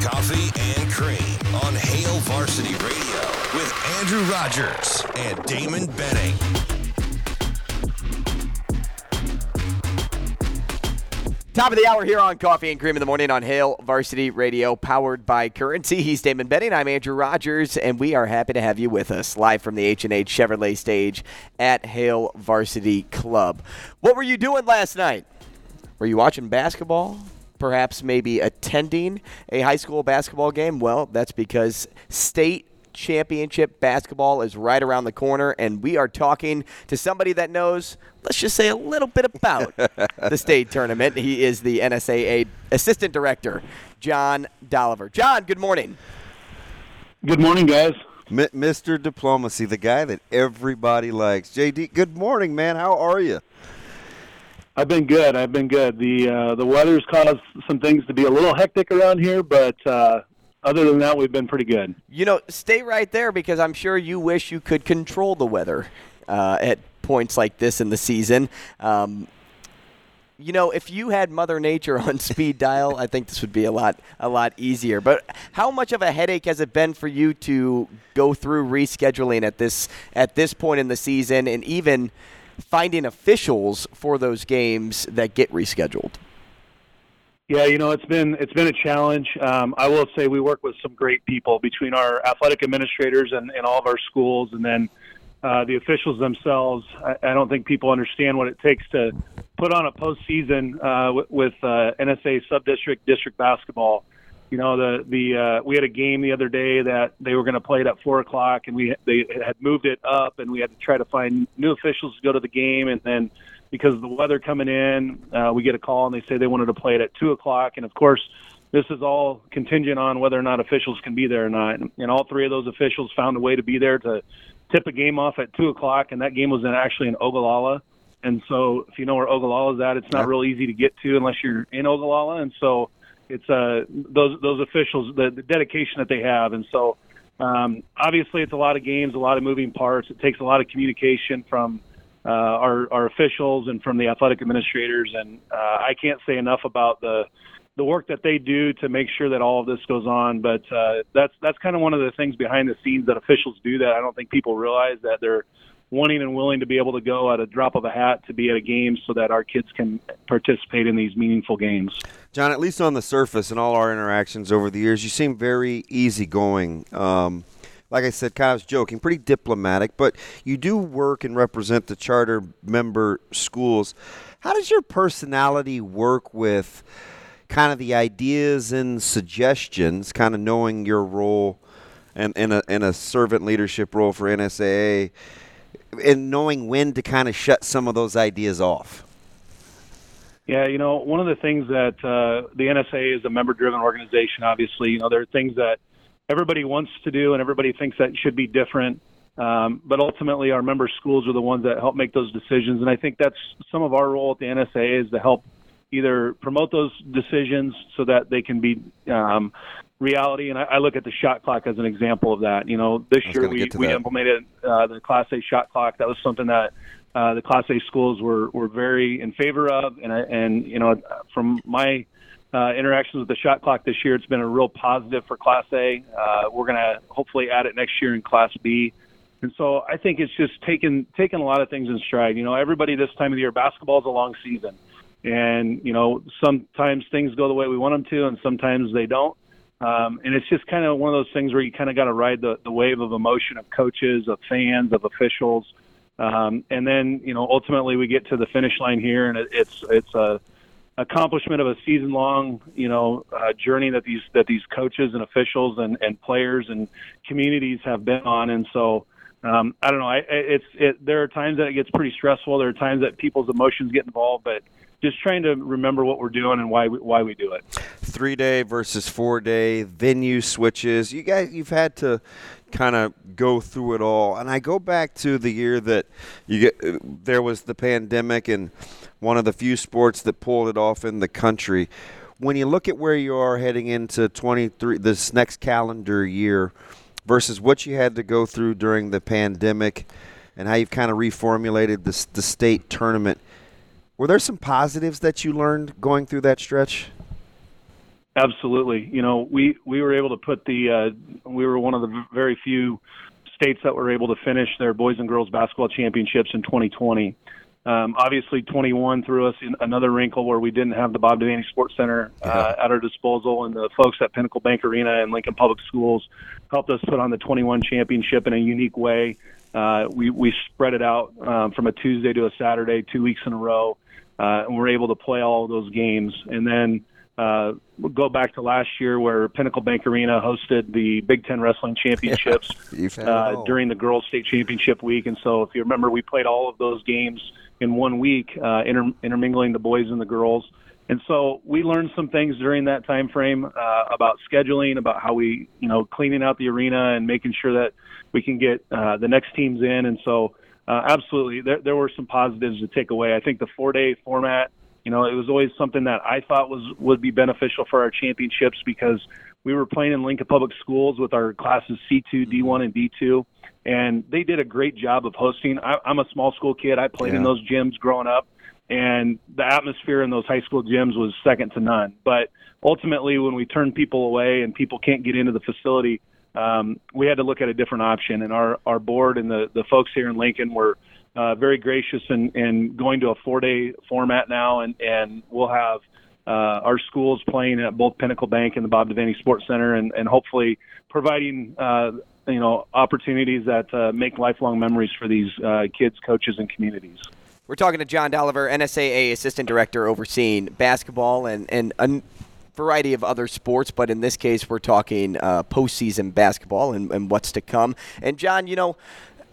Coffee and Cream on Hail Varsity Radio with Andrew Rogers and Damon Benning. Top of the hour here on Coffee and Cream in the Morning on Hail Varsity Radio, powered by Currency. He's Damon Benning. I'm Andrew Rogers, and we are happy to have you with us live from the H&H Chevrolet stage at Hail Varsity Club. What were you doing last night? Were you watching basketball? Perhaps maybe attending a high school basketball game? Well, that's because state championship basketball is right around the corner, and we are talking to somebody that knows, let's just say, a little bit about the state tournament. He is the NSAA assistant director, John Dolliver. John, good morning. Good morning, guys. M- Mr. Diplomacy, the guy that everybody likes. JD, good morning, man. How are you? I've been good. I've been good. The uh, the weather's caused some things to be a little hectic around here, but uh, other than that, we've been pretty good. You know, stay right there because I'm sure you wish you could control the weather uh, at points like this in the season. Um, you know, if you had Mother Nature on speed dial, I think this would be a lot a lot easier. But how much of a headache has it been for you to go through rescheduling at this at this point in the season, and even finding officials for those games that get rescheduled? Yeah, you know, it's been it's been a challenge. Um, I will say we work with some great people between our athletic administrators and, and all of our schools, and then uh, the officials themselves. I, I don't think people understand what it takes to put on a postseason uh, with, with uh, NSA sub-district district basketball. You know, the the uh, we had a game the other day that they were going to play it at four o'clock, and we they had moved it up, and we had to try to find new officials to go to the game, and then because of the weather coming in, uh, we get a call and they say they wanted to play it at two o'clock, and of course, this is all contingent on whether or not officials can be there or not. And, and all three of those officials found a way to be there to tip a game off at two o'clock, and that game was in, actually in Ogallala. And so, if you know where Ogallala is at, it's not real easy to get to unless you're in Ogallala. And so, it's uh, those those officials, the, the dedication that they have, and so. Um, obviously, it's a lot of games, a lot of moving parts. It takes a lot of communication from uh, our, our officials and from the athletic administrators. And uh, I can't say enough about the the work that they do to make sure that all of this goes on. But uh, that's that's kind of one of the things behind the scenes that officials do that I don't think people realize that they're wanting and willing to be able to go at a drop of a hat to be at a game so that our kids can participate in these meaningful games. John, at least on the surface in all our interactions over the years, you seem very easygoing. Um, like I said, kind of joking, pretty diplomatic, but you do work and represent the charter member schools. How does your personality work with kind of the ideas and suggestions, kind of knowing your role and in a, in a servant leadership role for NSAA, and knowing when to kind of shut some of those ideas off? Yeah, you know, one of the things that uh, the NSA is a member-driven organization. Obviously, you know, there are things that everybody wants to do and everybody thinks that should be different. Um, but ultimately, our member schools are the ones that help make those decisions, and I think that's some of our role at the NSA is to help either promote those decisions so that they can be um, reality. And I, I look at the shot clock as an example of that. You know, this year we, we implemented uh, the Class A shot clock. That was something that uh, the Class A schools were were very in favor of, and and you know, from my uh, interactions with the shot clock this year, it's been a real positive for Class A. Uh, we're going to hopefully add it next year in Class B. And so I think it's just taken taken a lot of things in stride. You know, everybody this time of the year, basketball is a long season, and you know sometimes things go the way we want them to, and sometimes they don't. Um, and it's just kind of one of those things where you kind of got to ride the, the wave of emotion of coaches, of fans, of officials, um, and then you know ultimately we get to the finish line here, and it, it's it's a accomplishment of a season long you know uh, journey that these that these coaches and officials and, and players and communities have been on, and so um, I don't know. I, it's it, there are times that it gets pretty stressful. There are times that people's emotions get involved, but just trying to remember what we're doing and why we, why we do it. Three day versus four day venue switches. You guys, you've had to kind of go through it all. And I go back to the year that you get there was the pandemic and one of the few sports that pulled it off in the country. When you look at where you are heading into 23 this next calendar year versus what you had to go through during the pandemic and how you've kind of reformulated the, the state tournament were there some positives that you learned going through that stretch? Absolutely. You know, we we were able to put the uh, we were one of the very few states that were able to finish their boys and girls basketball championships in 2020. Um, obviously, 21 threw us in another wrinkle where we didn't have the Bob Devaney Sports Center uh, at our disposal, and the folks at Pinnacle Bank Arena and Lincoln Public Schools helped us put on the 21 championship in a unique way. Uh, we we spread it out um, from a Tuesday to a Saturday, two weeks in a row uh, and we're able to play all of those games. And then uh, we'll go back to last year where Pinnacle Bank Arena hosted the Big Ten Wrestling Championships uh, during the Girls State Championship week. And so, if you remember, we played all of those games in one week, uh, inter- intermingling the boys and the girls. And so we learned some things during that time frame uh, about scheduling, about how we, you know, cleaning out the arena and making sure that we can get uh, the next teams in. And so uh, absolutely, there, there were some positives to take away. I think the four-day format, you know, it was always something that I thought was would be beneficial for our championships because we were playing in Lincoln Public Schools with our classes C2, D1, and D2, and they did a great job of hosting. I, I'm a small school kid. I played yeah. in those gyms growing up, and the atmosphere in those high school gyms was second to none. But ultimately, when we turn people away and people can't get into the facility, um, we had to look at a different option. And our, our board and the, the folks here in Lincoln were uh, very gracious in, in going to a four day format now, and, and we'll have uh, our schools playing at both Pinnacle Bank and the Bob Devaney Sports Center, and, and hopefully providing uh, you know opportunities that uh, make lifelong memories for these uh, kids, coaches, and communities. We're talking to John Dolliver, NSAA Assistant Director overseeing basketball and, and a variety of other sports, but in this case, we're talking uh, postseason basketball and, and what's to come. And John, you know.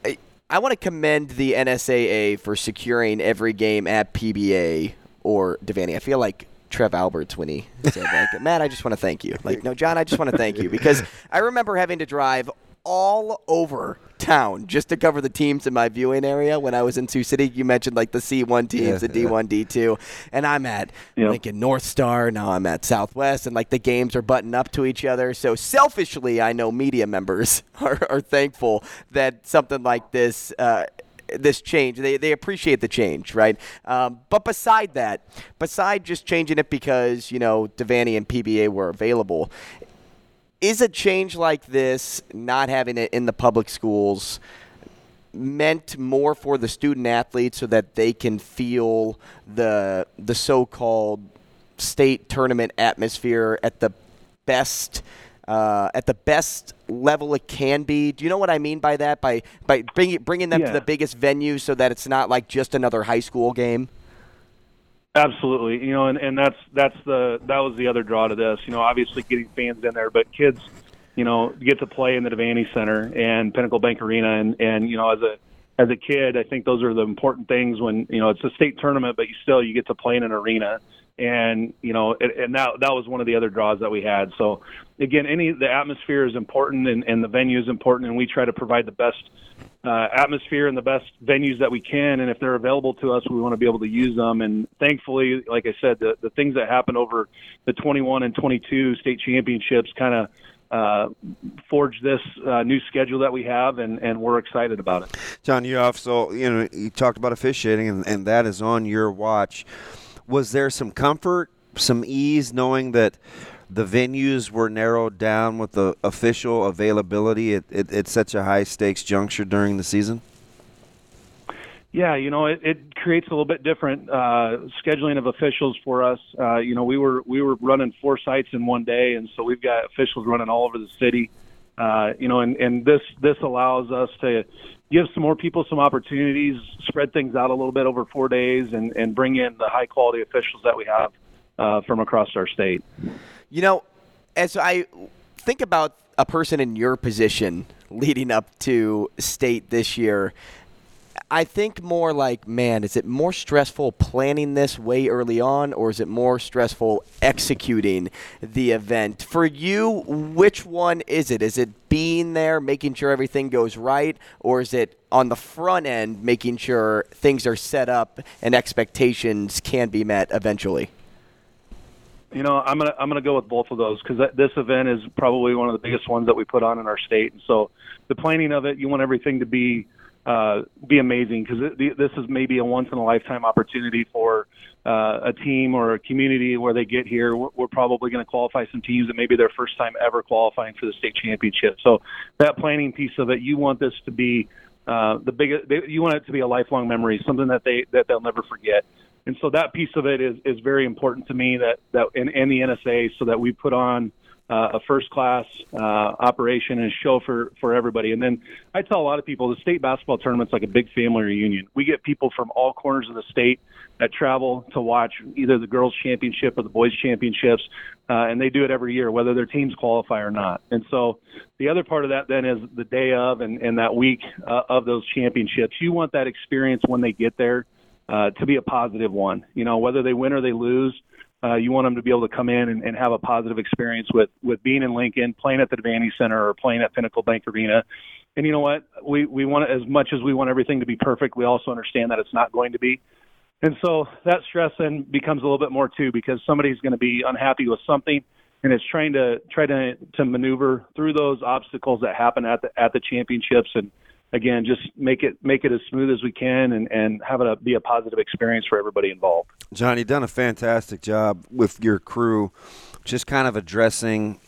I, I want to commend the NSAA for securing every game at PBA or Devaney. I feel like Trev Alberts when he said like, Matt, I just want to thank you. Like, no, John, I just want to thank you because I remember having to drive all over town just to cover the teams in my viewing area when I was in Sioux City. You mentioned like the C1 teams, yeah, the D1, yeah. D2, and I'm at yep. Lincoln North Star. Now I'm at Southwest, and like the games are buttoned up to each other. So selfishly, I know media members are, are thankful that something like this. Uh, this change. They, they appreciate the change, right? Um, but beside that, beside just changing it because, you know, Devaney and PBA were available, is a change like this, not having it in the public schools, meant more for the student athletes so that they can feel the the so-called state tournament atmosphere at the best uh, at the best level it can be. Do you know what I mean by that? By by bringing bringing them yeah. to the biggest venue so that it's not like just another high school game. Absolutely, you know, and, and that's that's the that was the other draw to this. You know, obviously getting fans in there, but kids, you know, get to play in the Devaney Center and Pinnacle Bank Arena, and and you know, as a as a kid, I think those are the important things when you know it's a state tournament, but you still you get to play in an arena, and you know, and, and that that was one of the other draws that we had. So again, any the atmosphere is important, and, and the venue is important, and we try to provide the best uh, atmosphere and the best venues that we can. And if they're available to us, we want to be able to use them. And thankfully, like I said, the, the things that happened over the 21 and 22 state championships kind of uh, forge this uh, new schedule that we have, and, and we're excited about it. John, you also you know you talked about officiating, and, and that is on your watch. Was there some comfort, some ease, knowing that? the venues were narrowed down with the official availability at, at, at such a high stakes juncture during the season? Yeah, you know, it, it creates a little bit different uh, scheduling of officials for us. Uh, you know, we were we were running four sites in one day, and so we've got officials running all over the city. Uh, you know, and, and this this allows us to give some more people some opportunities, spread things out a little bit over four days, and, and bring in the high quality officials that we have uh, from across our state. You know, as I think about a person in your position, leading up to state this year. I think more like, man, is it more stressful planning this way early on, or is it more stressful executing the event? For you, which one is it? Is it being there, making sure everything goes right, or is it on the front end, making sure things are set up and expectations can be met eventually? You know, I'm gonna I'm gonna go with both of those because this event is probably one of the biggest ones that we put on in our state, and so the planning of it, you want everything to be uh, be amazing because this is maybe a once in a lifetime opportunity for uh, a team or a community where they get here. We're, we're probably going to qualify some teams that maybe their first time ever qualifying for the state championship. So that planning piece of it, you want this to be uh, the biggest. You want it to be a lifelong memory, something that they that they'll never forget. And so that piece of it is is very important to me that that in, in the NSA, so that we put on uh, a first class uh, operation and show for, for everybody. And then I tell a lot of people the state basketball tournament's like a big family reunion. We get people from all corners of the state that travel to watch either the girls' championship or the boys' championships, uh, and they do it every year, whether their teams qualify or not. And so the other part of that then is the day of and, and that week uh, of those championships. You want that experience when they get there uh, to be a positive one. You know, whether they win or they lose uh, Uh, you want them to be able to come in and, and have a positive experience with with being in Lincoln, playing at the Devaney Center, or playing at Pinnacle Bank Arena. And you know what? We we want as much as we want everything to be perfect. We also understand that it's not going to be. And so that stress then becomes a little bit more too, because somebody's going to be unhappy with something, and it's trying to try to to maneuver through those obstacles that happen at the at the championships and again, just make it make it as smooth as we can and, and have it a, be a positive experience for everybody involved. John, you've done a fantastic job with your crew, just kind of addressing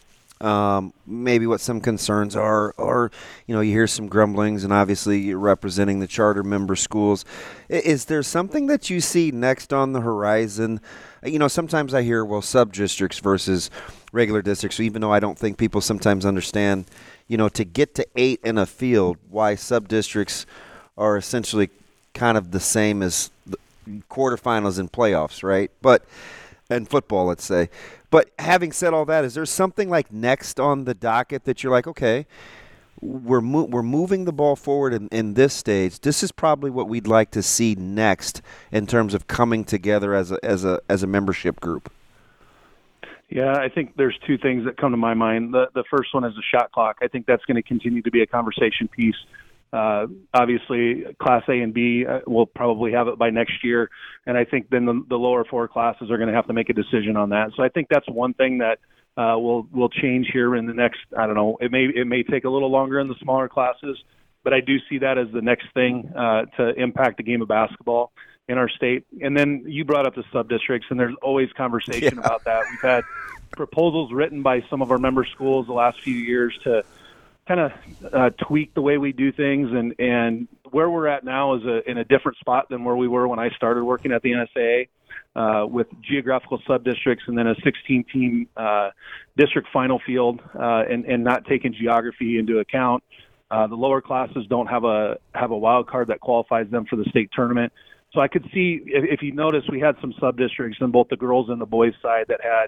um, maybe what some concerns are, or you know, you hear some grumblings, and obviously you're representing the charter member schools. Is there something that you see next on the horizon? You know, sometimes I hear well, sub districts versus regular districts. Even though I don't think people sometimes understand you know, to get to eight in a field, why sub districts are essentially kind of the same as quarterfinals and playoffs, right? But and football, let's say. But having said all that, is there something like next on the docket that you're like, okay, we're mo- we're moving the ball forward in, in this stage. This is probably what we'd like to see next in terms of coming together as a as a as a membership group. Yeah, I think there's two things that come to my mind. The the first one is the shot clock. I think that's going to continue to be a conversation piece. Uh, obviously, Class A and B uh, will probably have it by next year, and I think then the, the lower four classes are going to have to make a decision on that. So I think that's one thing that uh, will will change here in the next. I don't know. It may it may take a little longer in the smaller classes, but I do see that as the next thing uh, to impact the game of basketball in our state. And then you brought up the sub districts, and there's always conversation yeah. about that. We've had proposals written by some of our member schools the last few years to kind of uh, tweak the way we do things, and and where we're at now is a, in a different spot than where we were when I started working at the NSAA. Uh, with geographical sub districts and then a 16 team uh, district final field uh, and, and not taking geography into account. Uh, the lower classes don't have a have a wild card that qualifies them for the state tournament. So I could see, if, if you notice, we had some sub districts in both the girls and the boys side that had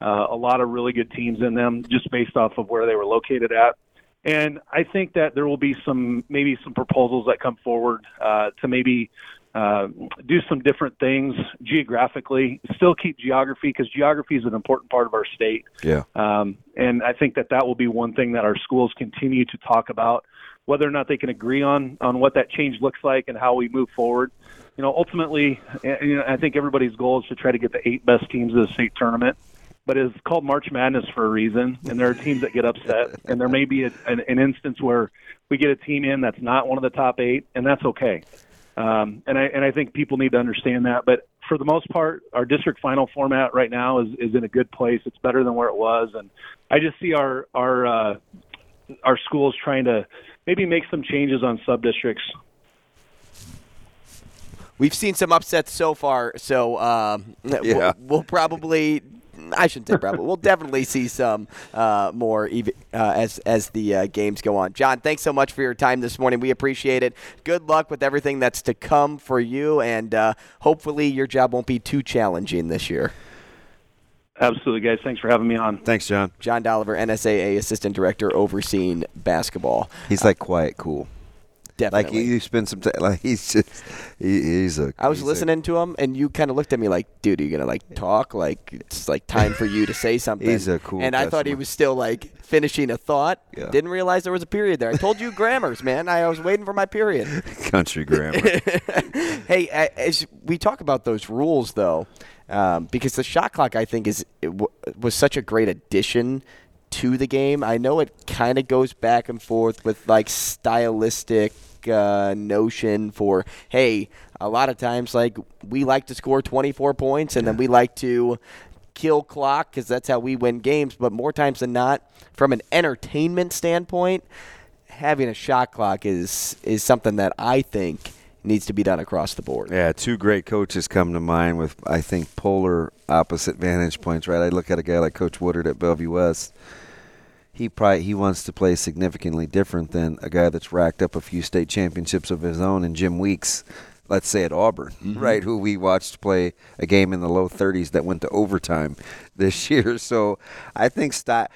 uh, a lot of really good teams in them, just based off of where they were located at. And I think that there will be some maybe some proposals that come forward uh, to maybe uh, do some different things geographically. Still keep geography because geography is an important part of our state. Yeah. Um, and I think that that will be one thing that our schools continue to talk about, whether or not they can agree on on what that change looks like and how we move forward you know, ultimately, you know, I think everybody's goal is to try to get the eight best teams of the state tournament. But it's called March Madness for a reason, and there are teams that get upset, and there may be a, an, an instance where we get a team in that's not one of the top eight, and that's okay. Um, and I and I think people need to understand that. But for the most part, our district final format right now is is in a good place. It's better than where it was, and I just see our our uh, our schools trying to maybe make some changes on sub districts We've seen some upsets so far, so um, yeah. we'll, we'll, probably. I shouldn't say probably. we'll definitely see some uh, more ev- uh, as as the uh, games go on. John, thanks so much for your time this morning. We appreciate it. Good luck with everything that's to come for you, and uh, hopefully your job won't be too challenging this year. Absolutely, guys. Thanks for having me on. Thanks, John. John Dolliver, NSAA Assistant Director, overseeing basketball. He's like quiet, cool. Definitely. Like you, spend some time. Like he's just he, he's a. I was he's a- listening to him, and you kind of looked at me like, "Dude, are you gonna like talk? Like it's like time for you to say something." He's a cool And I thought he was still like finishing a thought. Yeah. Didn't realize there was a period there. I told you grammars, man. I was waiting for my period. country grammar. hey, as we talk about those rules, though, um, because the shot clock, I think, is it w- was such a great addition to the game. I know it kind of goes back and forth with like stylistic uh, notion for hey, a lot of times like we like to score 24 points and then we like to kill clock because that's how we win games. But more times than not, from an entertainment standpoint, having a shot clock is is something that I think needs to be done across the board. Yeah, two great coaches come to mind with I think polar opposite vantage points. Right, I look at a guy like Coach Woodard at Bellevue West. He probably he wants to play significantly different than a guy that's racked up a few state championships of his own, and Jim Weeks, let's say at Auburn, mm-hmm. right, who we watched play a game in the low 30s that went to overtime this year. So I think sti-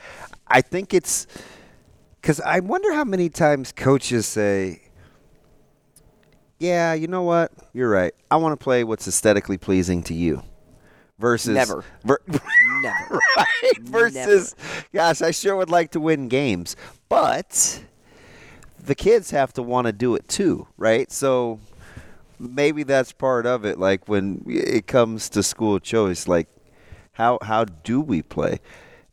I think it's because I wonder how many times coaches say, yeah, you know what? You're right. I want to play what's aesthetically pleasing to you. Versus Never. ver- Never. right. Versus, gosh, I sure would like to win games, but the kids have to want to do it too, right? So maybe that's part of it. Like when it comes to school choice, like how how do we play?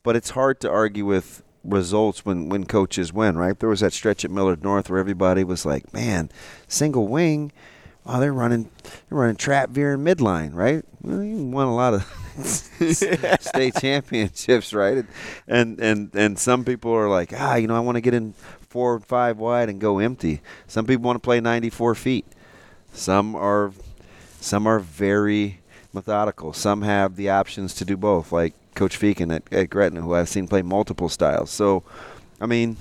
But it's hard to argue with results when when coaches win, right? There was that stretch at Millard North where everybody was like, "Man, single wing." Oh, they're running, they're running trap veer midline, right? Well, you won a lot of state championships, right? And, and and some people are like, ah, you know, I want to get in four and five wide and go empty. Some people want to play 94 feet. Some are, some are very methodical. Some have the options to do both, like Coach Feakin at, at Gretna, who I've seen play multiple styles. So, I mean,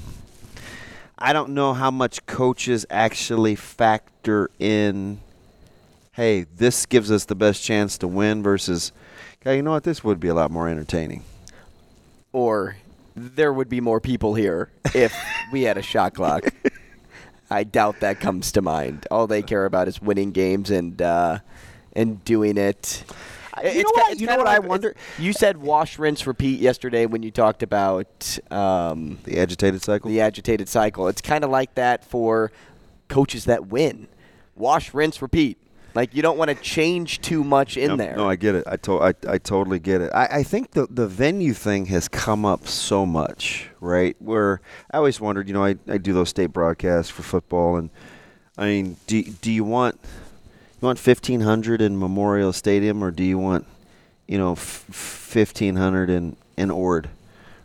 I don't know how much coaches actually factor in. Hey, this gives us the best chance to win versus, okay, you know what? This would be a lot more entertaining. or there would be more people here if we had a shot clock. I doubt that comes to mind. All they care about is winning games and uh, and doing it. You It's know what- you know what I wonder? You said wash, rinse, repeat yesterday when you talked about um, The agitated cycle. the agitated cycle. It's kind of like that for coaches that win. Wash, rinse, repeat. Like you don't want to change too much in no, there. No, I get it. I, to- I, I totally get it. I, I think the, the venue thing has come up so much, right? Where I always wondered, you know, I, I do those state broadcasts for football, and I mean, do, do you want you want fifteen hundred in Memorial Stadium, or do you want, you know, fifteen hundred in in Ord,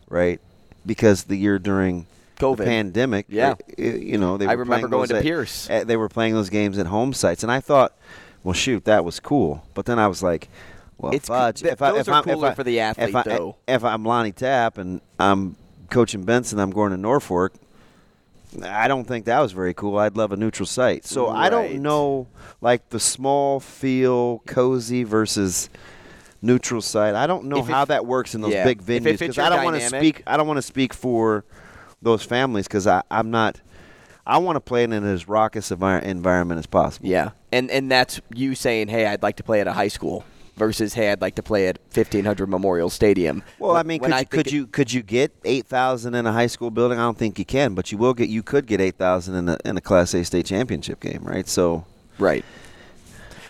right? Because the year during COVID. the pandemic, Yeah. you know, they I remember going to at- Pierce. at- they were playing those games at home sites, and I thought, well, shoot, that was cool. But then I was like, well, It's fudge. th- if I, if I'm, if I- for the athlete, if I, though. If I'm Lonnie Tapp and I'm coaching Benson, I'm going to Norfolk. I don't think that was very cool. I'd love a neutral site. So I don't know, like the small feel, cozy versus neutral site. I don't know If it- how that works in those yeah. big venues because I don't want to speak. I don't want to speak for those families because I'm not. I want to play in as raucous environment as possible. Yeah, and and that's you saying, "Hey, I'd like to play at a high school," versus, "Hey, I'd like to play at 1500 Memorial Stadium." Well, I mean, could, you, could you could you get eight thousand in a high school building? I don't think you can, but you will get. You could get eight thousand in a in a Class A state championship game, right? So, Right.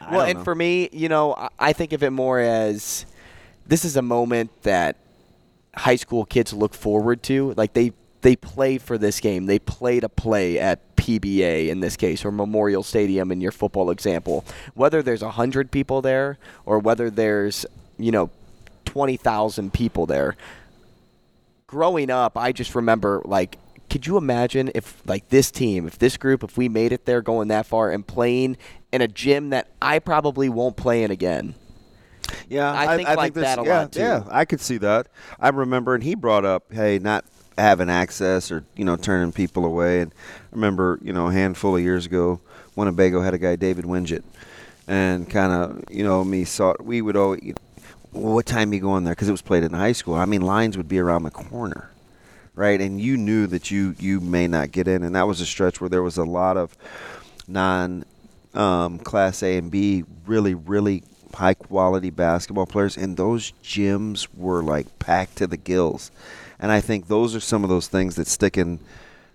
I Well, and know. for me, you know, I- I think of it more as this is a moment that high school kids look forward to. Like they they play for this game. They play to play at PBA in this case or Memorial Stadium in your football example. Whether there's a hundred people there or whether there's you know twenty thousand people there. Growing up, I just remember like. Could you imagine if, like, this team, if this group, if we made it there going that far and playing in a gym that I probably won't play in again? yeah, I think like there's- that a yeah, lot, too. Yeah, I could see that. I remember, and he brought up, hey, not having access or you know turning people away. And I remember, you know, a handful of years ago, Winnebago had a guy, David Wingett, and kind of, you know, me saw we would always. what time you going there? Because it was played in high school. I mean, lines would be around the corner, right? And you knew that you you may not get in, and that was a stretch where there was a lot of non um, Class A and B really really high quality basketball players, and those gyms were like packed to the gills. And I think those are some of those things that stick in,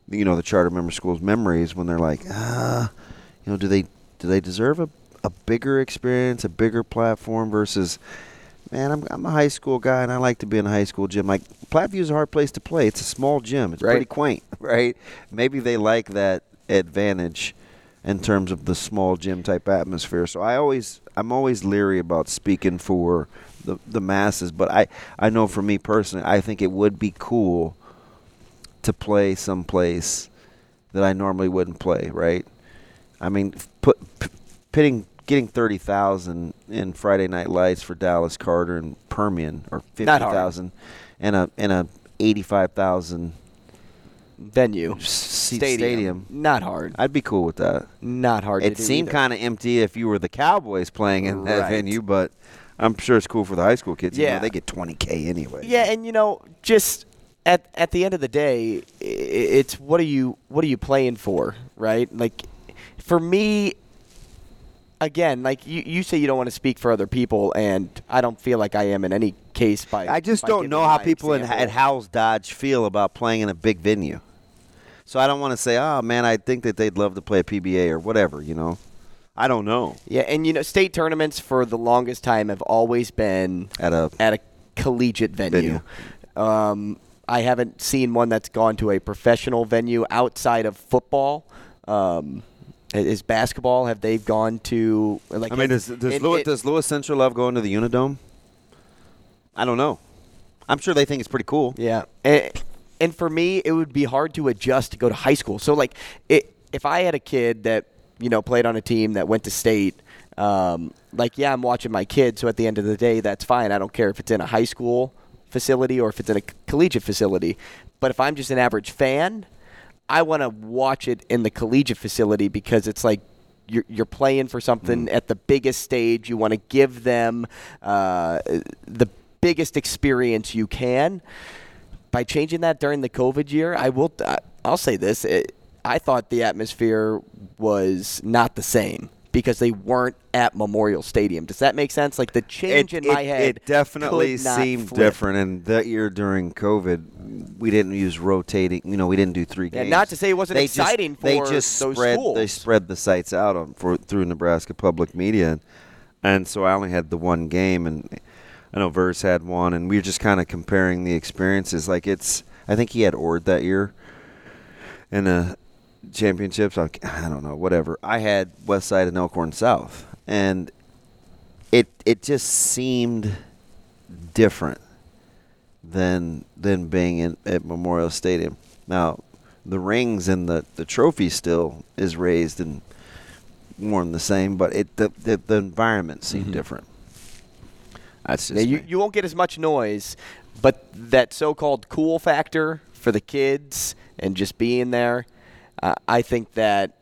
you know, the charter member schools' memories when they're like, ah, you know, do they do they deserve a a bigger experience, a bigger platform versus man, I'm, I'm a high school guy and I like to be in a high school gym. Like Platteview is a hard place to play. It's a small gym. It's Right. pretty quaint, right? Maybe they like that advantage in terms of the small gym type atmosphere. So I always I'm always leery about speaking for the the masses, but I I know for me personally, I think it would be cool to play someplace that I normally wouldn't play, right? I mean, put p- pitting getting thirty thousand in Friday Night Lights for Dallas Carter and Permian, or fifty Not hard. thousand, and a and a eighty five thousand Venue. seat Stadium. stadium. Not hard. I'd be cool with that. Not hard. It seemed kind of empty if you were the Cowboys playing in that Right. venue, but I'm sure it's cool for the high school kids. You know, Yeah. they get 20k anyway. Yeah, and you know, just at at the end of the day, it's what are you what are you playing for, right? Like, for me, again, like you, you say you don't want to speak for other people, and I don't feel like I am in any case by. I just by don't know how people in, at Howells Dodge feel about playing in a big venue. So I don't want to say, oh man, I think that they'd love to play a PBA or whatever. You know, I don't know. Yeah, and you know, state tournaments for the longest time have always been At a at a collegiate venue. Um, I haven't seen one that's gone to a professional venue outside of football. Um, is basketball? Have they gone to like? I mean, does does, it- Lewis, it- does Lewis Central love going to the Unidome? I don't know. I'm sure they think it's pretty cool. Yeah, and, and for me, it would be hard to adjust to go to high school. So like, it, if I had a kid that you know played on a team that went to state, um, like yeah, I'm watching my kid. So at the end of the day, that's fine. I don't care if it's in a high school facility or if it's in a collegiate facility. But if I'm just an average fan, I want to watch it in the collegiate facility because it's like you're, you're playing for something at the biggest stage. You want to give them uh, the biggest experience you can. By changing that during the COVID year, I will. I- I'll say this: it, I thought the atmosphere was not the same because they weren't at Memorial Stadium. Does that make sense? Like the change in my head, It definitely seemed flip. different. And that year during COVID, we didn't use rotating. You know, we didn't do three Yeah, games. not to say it wasn't They exciting just, they just spread, They spread the sites out on, for through Nebraska Public Media, and, so I only had the one game, and I know Verse had one, and we were just kind of comparing the experiences. Like it's, I think he had Ord that year, in the championships. I, I don't know, whatever. I had West Side and Elkhorn South, and it it just seemed different than than being in, at Memorial Stadium. Now, the rings and the the trophy still is raised and worn the same, but it the the, the environment seemed mm-hmm. different. That's just Yeah, you, you won't get as much noise, but that so-called cool factor for the kids and just being there, uh, I think that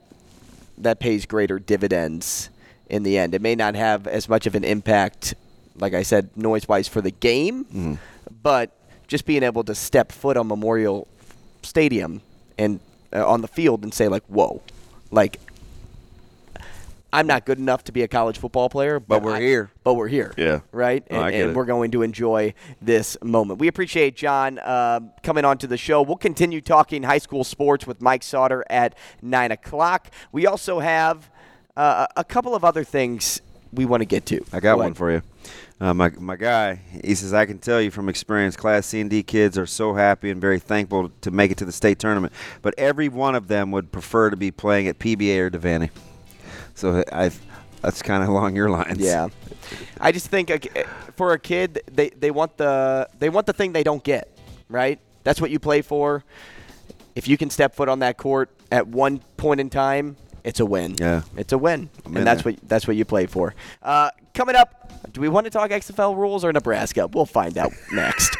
that pays greater dividends in the end. It may not have as much of an impact, like I said, noise-wise for the game, but just being able to step foot on Memorial Stadium and uh, on the field and say like, "Whoa," like. I'm not good enough to be a college football player, but, But we're I- here. But we're here. Yeah. Right? Oh, and get and we're going to enjoy this moment. We appreciate John uh, coming on to the show. We'll continue talking high school sports with Mike Sauter at 9 o'clock. We also have uh, a couple of other things we want to get to. I got Go one for you. Uh, my my guy, he says, I can tell you from experience, Class C and D kids are so happy and very thankful to make it to the state tournament. But every one of them would prefer to be playing at PBA or Devaney. So I, that's kind of along your lines. Yeah. I just think for a kid, they, they want the they want the thing they don't get, right? That's what you play for. If you can step foot on that court at one point in time, it's a win. Yeah. it's a win, I'm and that's there. what that's what you play for. Uh, coming up, do we want to talk XFL rules or Nebraska? We'll find out next.